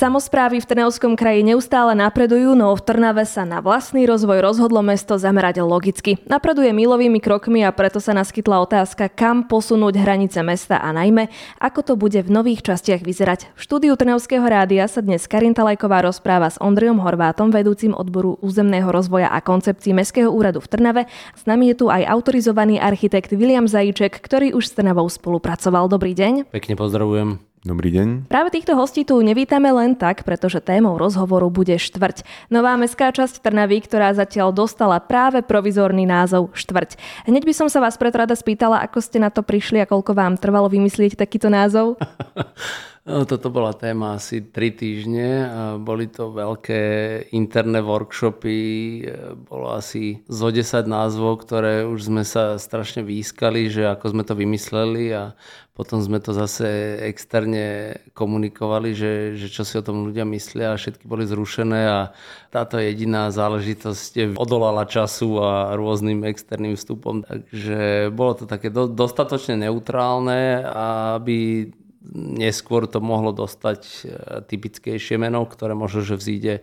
Samozprávy v Trnavskom kraji neustále napredujú, no v Trnave sa na vlastný rozvoj rozhodlo mesto zamerať logicky. Napreduje milovými krokmi a preto sa naskytla otázka, kam posunúť hranice mesta a najmä, ako to bude v nových častiach vyzerať. V štúdiu Trnavského rádia sa dnes Karin Talajková rozpráva s Ondrejom Horvátom, vedúcim odboru územného rozvoja a koncepcií Mestského úradu v Trnave. S nami je tu aj autorizovaný architekt William Zajíček, ktorý už s Trnavou spolupracoval. Dobrý deň. Pekne pozdravujem. Dobrý deň. Práve týchto hostí tu nevítame len tak, pretože témou rozhovoru bude štvrť. Nová mestská časť Trnavy, ktorá zatiaľ dostala práve provizorný názov štvrť. Hneď by som sa vás preto rada spýtala, ako ste na to prišli a koľko vám trvalo vymyslieť takýto názov? No, toto bola téma asi 3 týždne. Boli to veľké interné workshopy, bolo asi zo 10 názvov, ktoré už sme sa strašne výskali, že ako sme to vymysleli a potom sme to zase externe komunikovali, že, že čo si o tom ľudia myslia a všetky boli zrušené a táto jediná záležitosť odolala času a rôznym externým vstupom. Takže bolo to také do, dostatočne neutrálne, aby neskôr to mohlo dostať e, typickejšie meno, ktoré možno, že vzíde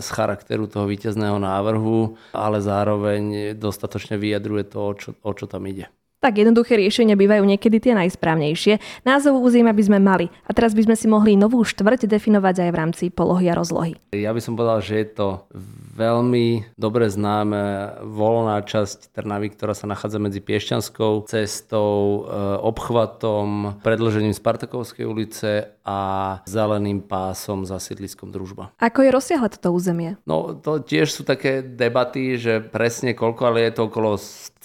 z charakteru toho víťazného návrhu, ale zároveň dostatočne vyjadruje to, o čo, o čo tam ide tak jednoduché riešenia bývajú niekedy tie najsprávnejšie. Názov územia by sme mali a teraz by sme si mohli novú štvrť definovať aj v rámci polohy a rozlohy. Ja by som povedal, že je to veľmi dobre známe voľná časť Trnavy, ktorá sa nachádza medzi Piešťanskou cestou, e, obchvatom, predložením Spartakovskej ulice a zeleným pásom za sídliskom družba. Ako je rozsiahle toto územie? No to tiež sú také debaty, že presne koľko, ale je to okolo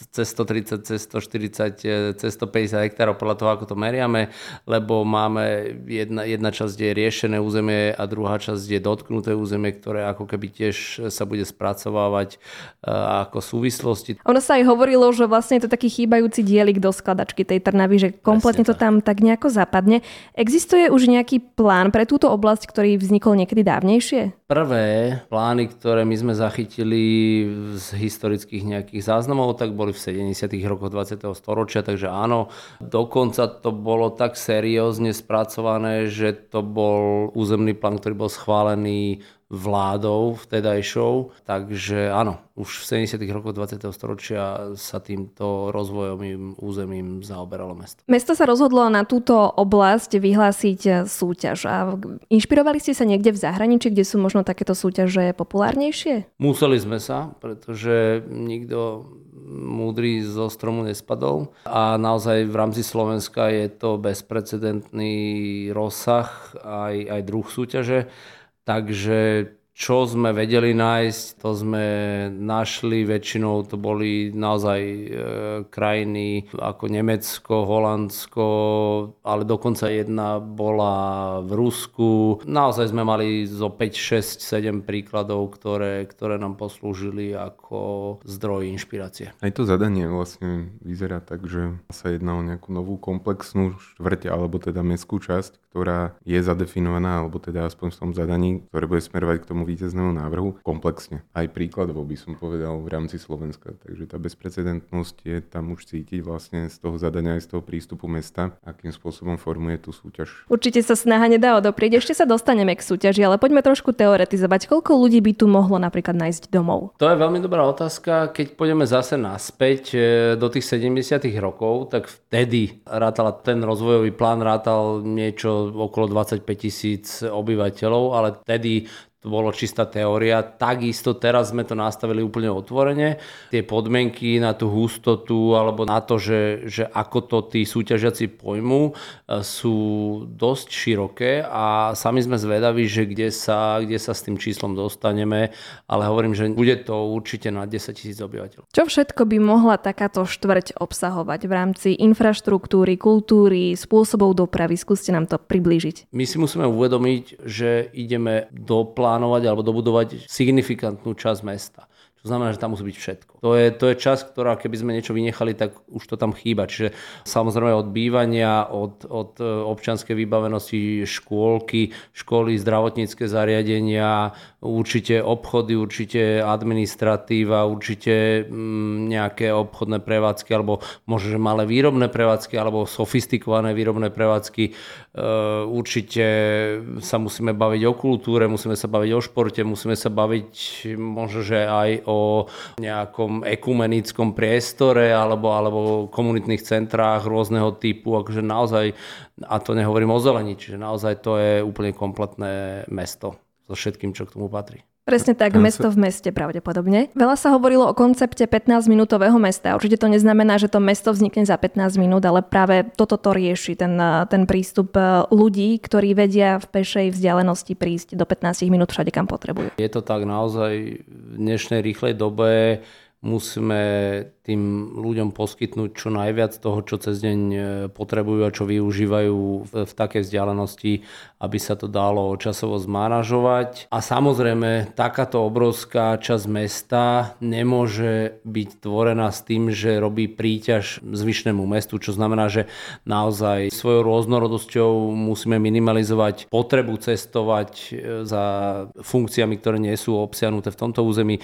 cez 130, cez 140, cez 150 hektárov podľa toho, ako to meriame, lebo máme jedna, jedna časť, kde je riešené územie a druhá časť, kde je dotknuté územie, ktoré ako keby tiež sa bude spracovávať uh, ako súvislosti. Ono sa aj hovorilo, že vlastne je to taký chýbajúci dielik do skladačky tej Trnavy, že kompletne to tam tak nejako zapadne. Existuje už nejaký plán pre túto oblasť, ktorý vznikol niekedy dávnejšie? Prvé plány, ktoré my sme zachytili z historických nejakých záznamov, tak boli v 70. rokoch 20. storočia, takže áno, dokonca to bolo tak seriózne spracované, že to bol územný plán, ktorý bol schválený vládou vtedajšou. Takže áno, už v 70. rokoch 20. storočia sa týmto rozvojovým územím zaoberalo mesto. Mesto sa rozhodlo na túto oblasť vyhlásiť súťaž. A inšpirovali ste sa niekde v zahraničí, kde sú možno takéto súťaže populárnejšie? Museli sme sa, pretože nikto múdry zo stromu nespadol a naozaj v rámci Slovenska je to bezprecedentný rozsah aj, aj druh súťaže Takže čo sme vedeli nájsť, to sme našli. Väčšinou to boli naozaj e, krajiny ako Nemecko, Holandsko, ale dokonca jedna bola v Rusku. Naozaj sme mali zo 5, 6, 7 príkladov, ktoré, ktoré nám poslúžili ako zdroj inšpirácie. Aj to zadanie vlastne vyzerá tak, že sa jedná o nejakú novú komplexnú štvrť alebo teda mestskú časť, ktorá je zadefinovaná, alebo teda aspoň v tom zadaní, ktoré bude smerovať k tomu víťaznému návrhu komplexne. Aj príkladovo by som povedal v rámci Slovenska. Takže tá bezprecedentnosť je tam už cítiť vlastne z toho zadania aj z toho prístupu mesta, akým spôsobom formuje tú súťaž. Určite sa snaha nedá odoprieť. Ešte sa dostaneme k súťaži, ale poďme trošku teoretizovať. Koľko ľudí by tu mohlo napríklad nájsť domov? To je veľmi dobrá otázka. Keď pôjdeme zase naspäť e, do tých 70. rokov, tak vtedy rátal ten rozvojový plán rátal niečo okolo 25 tisíc obyvateľov, ale vtedy to bolo čistá teória. Takisto teraz sme to nastavili úplne otvorene. Tie podmienky na tú hustotu alebo na to, že, že ako to tí súťažiaci pojmú, e, sú dosť široké a sami sme zvedaví, že kde sa, kde sa s tým číslom dostaneme, ale hovorím, že bude to určite na 10 tisíc obyvateľov. Čo všetko by mohla takáto štvrť obsahovať v rámci infraštruktúry, kultúry, spôsobov dopravy? Skúste nám to priblížiť. My si musíme uvedomiť, že ideme do plánu naplánovať alebo dobudovať signifikantnú časť mesta. To znamená, že tam musí byť všetko. To je, to je časť, ktorá keby sme niečo vynechali, tak už to tam chýba. Čiže samozrejme od bývania, od, od e, občanskej vybavenosti, škôlky, školy, zdravotnícke zariadenia, určite obchody, určite administratíva, určite mm, nejaké obchodné prevádzky, alebo možno, že malé výrobné prevádzky, alebo sofistikované výrobné prevádzky. E, určite sa musíme baviť o kultúre, musíme sa baviť o športe, musíme sa baviť možno, že aj nejakom ekumenickom priestore alebo, alebo komunitných centrách rôzneho typu, akože naozaj, a to nehovorím o zelení, čiže naozaj to je úplne kompletné mesto so všetkým, čo k tomu patrí. Presne tak, mesto v meste pravdepodobne. Veľa sa hovorilo o koncepte 15-minútového mesta. Určite to neznamená, že to mesto vznikne za 15 minút, ale práve toto to rieši, ten, ten prístup e, ľudí, ktorí vedia v pešej vzdialenosti prísť do 15 minút všade, kam potrebujú. Je to tak naozaj v dnešnej rýchlej dobe musíme tým ľuďom poskytnúť čo najviac toho, čo cez deň e, potrebujú a čo využívajú v, v takej vzdialenosti, aby sa to dalo časovo zmanažovať. A samozrejme, takáto obrovská časť mesta nemôže byť tvorená s tým, že robí príťaž zvyšnému mestu, čo znamená, že naozaj svojou rôznorodosťou musíme minimalizovať potrebu cestovať e, za funkciami, ktoré nie sú obsiahnuté v tomto území, e,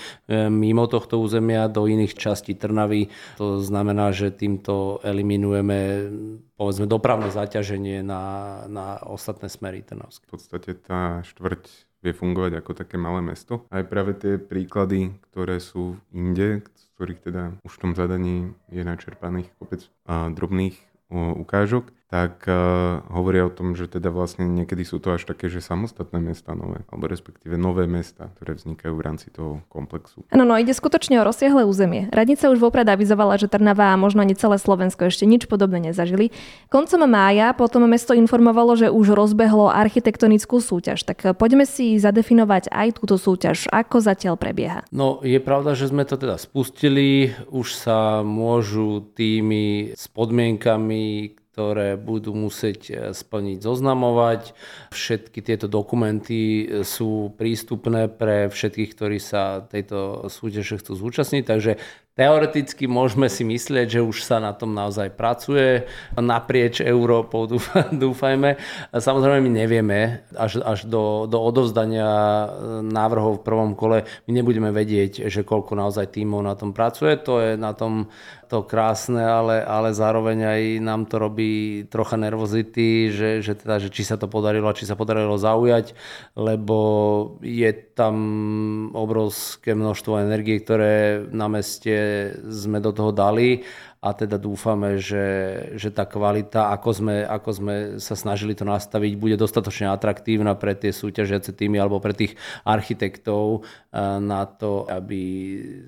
mimo tohto územia do iných častí Trnavy Trnavy. To znamená, že týmto eliminujeme povedzme dopravné zaťaženie na, na ostatné smery Trnavské. V podstate tá štvrť vie fungovať ako také malé mesto. Aj práve tie príklady, ktoré sú inde, z ktorých teda už v tom zadaní je načerpaných kopec drobných ukážok, tak uh, hovoria o tom, že teda vlastne niekedy sú to až také, že samostatné mesta nové, alebo respektíve nové mesta, ktoré vznikajú v rámci toho komplexu. No, no, ide skutočne o rozsiahle územie. Radnica už vopred avizovala, že Trnava a možno ani celé Slovensko ešte nič podobné nezažili. Koncom mája potom mesto informovalo, že už rozbehlo architektonickú súťaž. Tak poďme si zadefinovať aj túto súťaž. Ako zatiaľ prebieha? No, je pravda, že sme to teda spustili. Už sa môžu tými s podmienkami, ktoré budú musieť e, splniť, zoznamovať. Všetky tieto dokumenty e, sú prístupné pre všetkých, ktorí sa tejto súťaže chcú zúčastniť, takže Teoreticky môžeme si myslieť, že už sa na tom naozaj pracuje naprieč Európou, dúfajme. Samozrejme my nevieme, až, až do, do odovzdania e, návrhov v prvom kole, my nebudeme vedieť, že koľko naozaj tímov na tom pracuje. To je na tom to krásne, ale, ale zároveň aj nám to robí trocha nervozity, že, že, teda, že či sa to podarilo, či sa podarilo zaujať, lebo je tam obrovské množstvo energie, ktoré na meste sme do toho dali a teda dúfame, že, že tá kvalita, ako sme, ako sme sa snažili to nastaviť, bude dostatočne atraktívna pre tie súťažiace týmy alebo pre tých architektov eh, na to, aby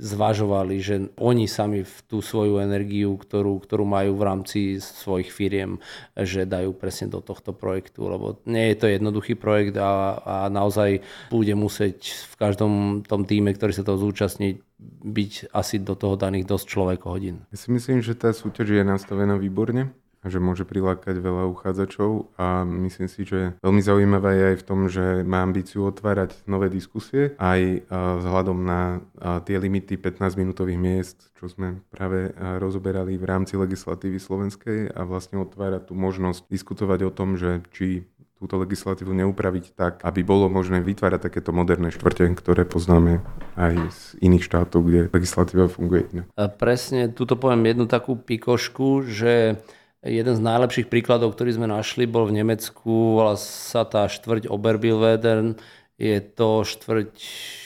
zvažovali, že oni sami v tú svoju energiu, ktorú, ktorú majú v rámci svojich firiem, že dajú presne do tohto projektu, lebo nie je to jednoduchý projekt a, a naozaj bude musieť v každom tom týme, ktorý sa toho zúčastní, byť asi do toho daných dosť človek hodín. Ja si myslím, že tá súťaž je nastavená výborne a že môže prilákať veľa uchádzačov a myslím si, že veľmi zaujímavé je aj v tom, že má ambíciu otvárať nové diskusie aj vzhľadom na tie limity 15-minútových miest, čo sme práve rozoberali v rámci legislatívy slovenskej a vlastne otvárať tú možnosť diskutovať o tom, že či túto legislatívu neupraviť tak, aby bolo možné vytvárať takéto moderné štvrte, ktoré poznáme aj z iných štátov, kde legislatíva funguje. A presne, tuto poviem jednu takú pikošku, že jeden z najlepších príkladov, ktorý sme našli, bol v Nemecku, volá sa tá štvrť Oberbilveden, je to štvrť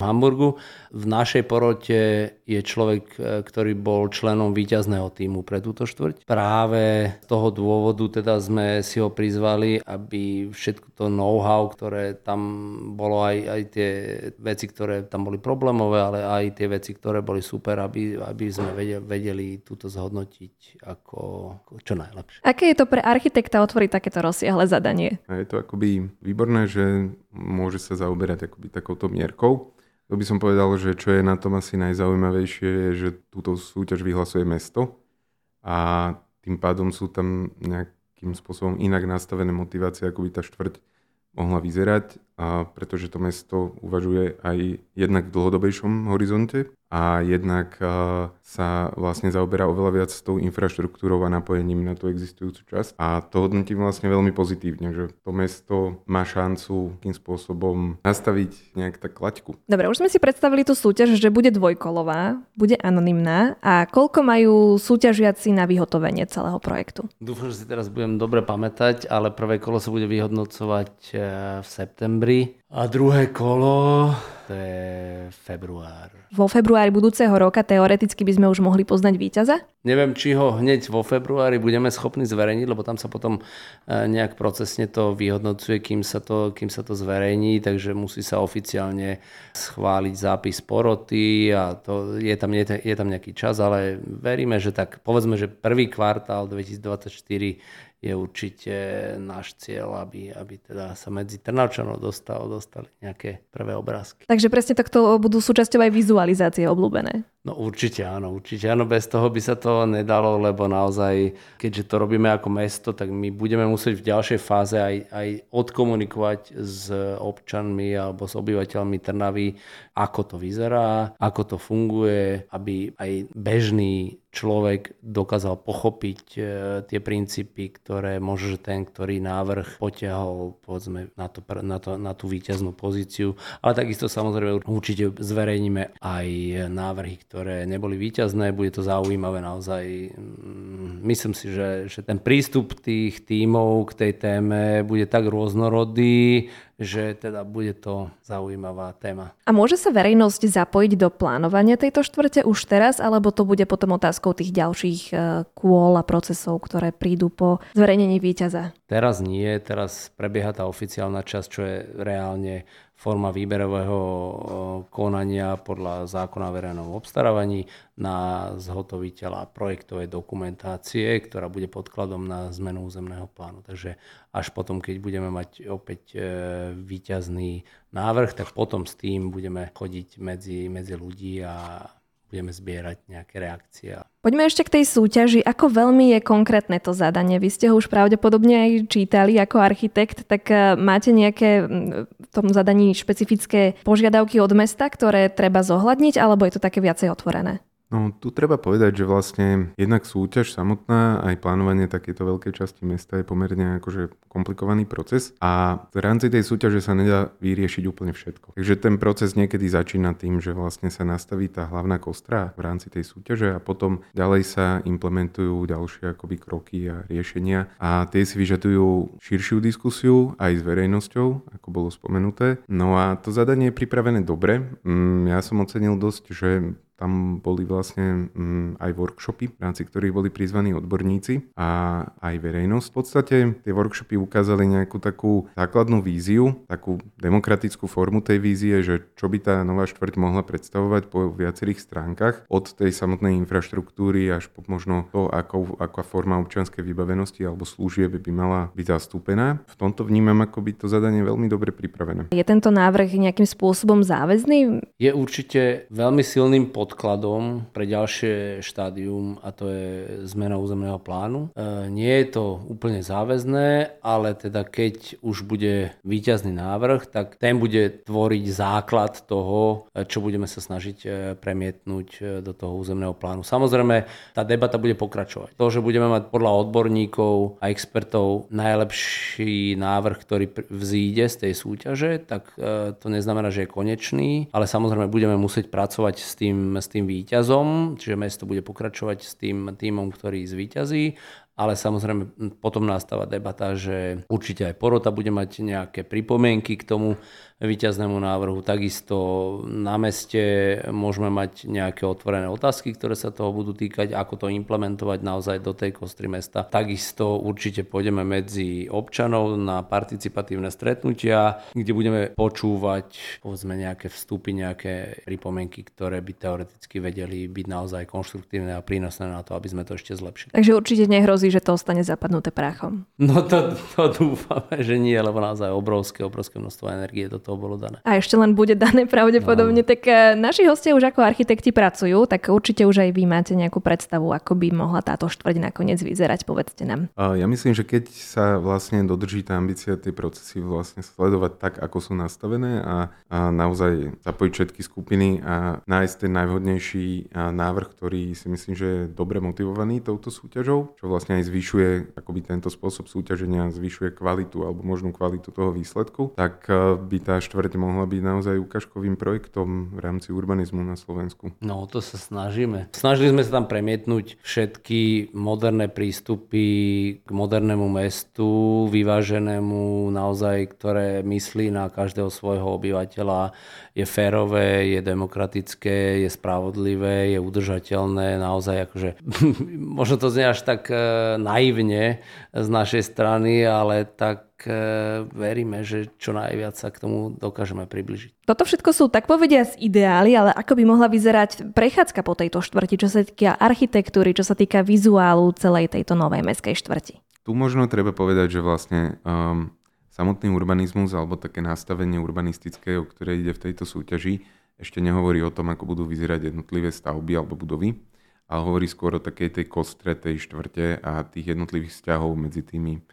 Hamburgu v našej porote je človek, e, ktorý bol členom víťazného týmu pre túto štvrť. Práve z toho dôvodu teda sme si ho prizvali, aby všetko to know-how, ktoré tam bolo, aj, aj tie veci, ktoré tam boli problémové, ale aj tie veci, ktoré boli super, aby, aby sme vedeli, vedeli túto zhodnotiť ako, ako čo najlepšie. Aké je to pre architekta otvoriť takéto rozsiahle zadanie? A je to akoby výborné, že môže sa zaoberať akoby takouto mierkou to by som povedal, že čo je na tom asi najzaujímavejšie, je, že túto súťaž vyhlasuje mesto a tým pádom sú tam nejakým spôsobom inak nastavené motivácie, ako by tá štvrť mohla vyzerať, a pretože to mesto uvažuje aj jednak v dlhodobejšom horizonte a jednak sa vlastne zaoberá oveľa viac s tou infraštruktúrou a napojením na tú existujúcu časť. A to hodnotím vlastne veľmi pozitívne, že to mesto má šancu tým spôsobom nastaviť nejak tak klaťku. Dobre, už sme si predstavili tú súťaž, že bude dvojkolová, bude anonymná a koľko majú súťažiaci na vyhotovenie celého projektu? Dúfam, že si teraz budem dobre pamätať, ale prvé kolo sa bude vyhodnocovať eh, v septembri a druhé kolo, to je február. Vo februári budúceho roka teoreticky by sme už mohli poznať víťaza? Neviem, či ho hneď vo februári budeme schopní zverejniť, lebo tam sa potom e, nejak procesne to vyhodnocuje, kým sa to, kým sa to zverejní, takže musí sa oficiálne schváliť zápis poroty a to, je, tam, je, je tam nejaký čas, ale veríme, že tak povedzme, že prvý kvartál 2024 je určite náš cieľ, aby, aby teda sa medzi Trnavčanov dostal, dostali nejaké prvé obrázky. Takže presne takto budú súčasťou aj vizualizácie obľúbené. No určite áno, určite áno, bez toho by sa to nedalo, lebo naozaj, keďže to robíme ako mesto, tak my budeme musieť v ďalšej fáze aj, aj odkomunikovať s občanmi alebo s obyvateľmi Trnavy, ako to vyzerá, ako to funguje, aby aj bežný človek dokázal pochopiť e, tie princípy, ktoré môže ten, ktorý návrh potiahol povedzme, na, to, na, to, na tú víťaznú pozíciu. Ale takisto samozrejme určite zverejníme aj návrhy, ktoré neboli víťazné. Bude to zaujímavé naozaj. Mm, myslím si, že, že ten prístup tých tímov k tej téme bude tak rôznorodý, že teda bude to zaujímavá téma. A môže sa verejnosť zapojiť do plánovania tejto štvrte už teraz, alebo to bude potom otázkou tých ďalších e, kôl a procesov, ktoré prídu po zverejnení víťaza? Teraz nie, teraz prebieha tá oficiálna časť, čo je reálne forma výberového konania podľa zákona o verejnom obstarávaní na zhotoviteľa projektovej dokumentácie, ktorá bude podkladom na zmenu územného plánu. Takže až potom, keď budeme mať opäť e, výťazný návrh, tak potom s tým budeme chodiť medzi, medzi ľudí a budeme zbierať nejaké reakcie. Poďme ešte k tej súťaži. Ako veľmi je konkrétne to zadanie? Vy ste ho už pravdepodobne aj čítali ako architekt, tak e, máte nejaké v tom zadaní špecifické požiadavky od mesta, ktoré treba zohľadniť, alebo je to také viacej otvorené? No tu treba povedať, že vlastne jednak súťaž samotná, aj plánovanie takéto veľkej časti mesta je pomerne akože komplikovaný proces a v rámci tej súťaže sa nedá vyriešiť úplne všetko. Takže ten proces niekedy začína tým, že vlastne sa nastaví tá hlavná kostra v rámci tej súťaže a potom ďalej sa implementujú ďalšie akoby kroky a riešenia a tie si vyžadujú širšiu diskusiu aj s verejnosťou, ako bolo spomenuté. No a to zadanie je pripravené dobre. Mm, ja som ocenil dosť, že tam boli vlastne mm, aj workshopy, v rámci ktorých boli prizvaní odborníci a aj verejnosť. V podstate tie workshopy ukázali nejakú takú základnú víziu, takú demokratickú formu tej vízie, že čo by tá nová štvrť mohla predstavovať po viacerých stránkach, od tej samotnej infraštruktúry až po možno to, ako, aká forma občianskej vybavenosti alebo služieb by mala byť zastúpená. V tomto vnímam, ako by to zadanie veľmi dobre pripravené. Je tento návrh nejakým spôsobom záväzný? Je určite veľmi silným pod podkladom pre ďalšie štádium a to je zmena územného plánu. E, nie je to úplne záväzné, ale teda keď už bude výťazný návrh, tak ten bude tvoriť základ toho, e, čo budeme sa snažiť e, premietnúť do toho územného plánu. Samozrejme, tá debata bude pokračovať. To, že budeme mať podľa odborníkov a expertov najlepší návrh, ktorý vzíde z tej súťaže, tak to neznamená, že je konečný, ale samozrejme budeme musieť pracovať s tým s tým výťazom, čiže mesto bude pokračovať s tým týmom, ktorý zvíťazí ale samozrejme potom nastáva debata, že určite aj porota bude mať nejaké pripomienky k tomu víťaznému návrhu. Takisto na meste môžeme mať nejaké otvorené otázky, ktoré sa toho budú týkať, ako to implementovať naozaj do tej kostry mesta. Takisto určite pôjdeme medzi občanov na participatívne stretnutia, kde budeme počúvať povedzme nejaké vstupy, nejaké pripomienky, ktoré by teoreticky vedeli byť naozaj konštruktívne a prínosné na to, aby sme to ešte zlepšili. Takže určite nehrozí nehrozí, že to ostane zapadnuté prachom. No to, to dúfame, že nie, lebo naozaj obrovské, obrovské množstvo energie do toho bolo dané. A ešte len bude dané pravdepodobne. No. Tak eh, naši hostia už ako architekti pracujú, tak určite už aj vy máte nejakú predstavu, ako by mohla táto štvrť nakoniec vyzerať, povedzte nám. Ja myslím, že keď sa vlastne dodrží tá ambícia tie procesy vlastne sledovať tak, ako sú nastavené a, a naozaj zapojiť všetky skupiny a nájsť ten najvhodnejší návrh, ktorý si myslím, že je dobre motivovaný touto súťažou, čo vlastne aj zvyšuje akoby tento spôsob súťaženia, zvyšuje kvalitu alebo možnú kvalitu toho výsledku, tak e, by tá štvrť mohla byť naozaj ukážkovým projektom v rámci urbanizmu na Slovensku. No, to sa snažíme. Snažili sme sa tam premietnúť všetky moderné prístupy k modernému mestu, vyváženému naozaj, ktoré myslí na každého svojho obyvateľa, je férové, je demokratické, je spravodlivé, je udržateľné, naozaj akože, možno to znie až tak e, naivne z našej strany, ale tak e, veríme, že čo najviac sa k tomu dokážeme približiť. Toto všetko sú tak povediať ideály, ale ako by mohla vyzerať prechádzka po tejto štvrti, čo sa týka architektúry, čo sa týka vizuálu celej tejto novej meskej štvrti? Tu možno treba povedať, že vlastne um, samotný urbanizmus alebo také nastavenie urbanistické, o ktoré ide v tejto súťaži, ešte nehovorí o tom, ako budú vyzerať jednotlivé stavby alebo budovy, ale hovorí skôr o takej tej kostre tej štvrte a tých jednotlivých vzťahov medzi tými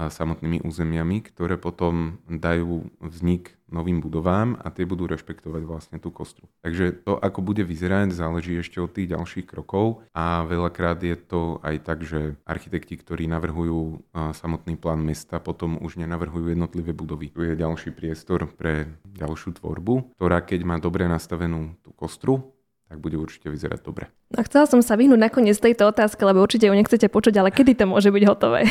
samotnými územiami, ktoré potom dajú vznik novým budovám a tie budú rešpektovať vlastne tú kostru. Takže to, ako bude vyzerať, záleží ešte od tých ďalších krokov a veľakrát je to aj tak, že architekti, ktorí navrhujú samotný plán mesta, potom už nenavrhujú jednotlivé budovy. Tu je ďalší priestor pre ďalšiu tvorbu, ktorá keď má dobre nastavenú tú kostru, tak bude určite vyzerať dobre. A chcela som sa vyhnúť nakoniec tejto otázke, lebo určite ju nechcete počuť, ale kedy to môže byť hotové?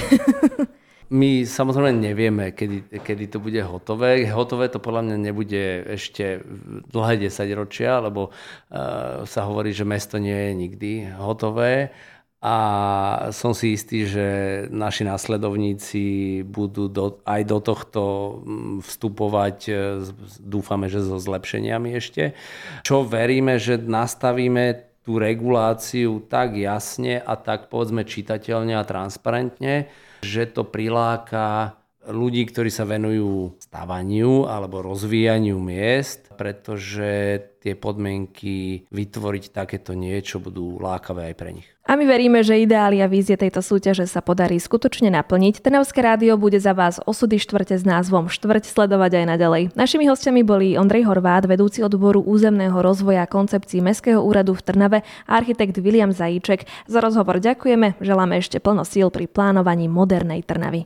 My samozrejme nevieme, kedy, kedy to bude hotové. Hotové to podľa mňa nebude ešte dlhé 10 ročia, lebo uh, sa hovorí, že mesto nie je nikdy hotové. A som si istý, že naši následovníci budú do, aj do tohto mm, vstupovať, e, dúfame, že so zlepšeniami ešte. Čo veríme, že nastavíme tú reguláciu tak jasne a tak povedzme čitateľne a transparentne, že to priláka ľudí, ktorí sa venujú stavaniu alebo rozvíjaniu miest, pretože tie podmienky vytvoriť takéto niečo budú lákavé aj pre nich. A my veríme, že ideály a vízie tejto súťaže sa podarí skutočne naplniť. Trnavské rádio bude za vás osudy štvrte s názvom Štvrť sledovať aj naďalej. Našimi hostiami boli Ondrej Horvát, vedúci odboru územného rozvoja koncepcií Mestského úradu v Trnave a architekt William Zajíček. Za rozhovor ďakujeme, želáme ešte plno síl pri plánovaní modernej Trnavy.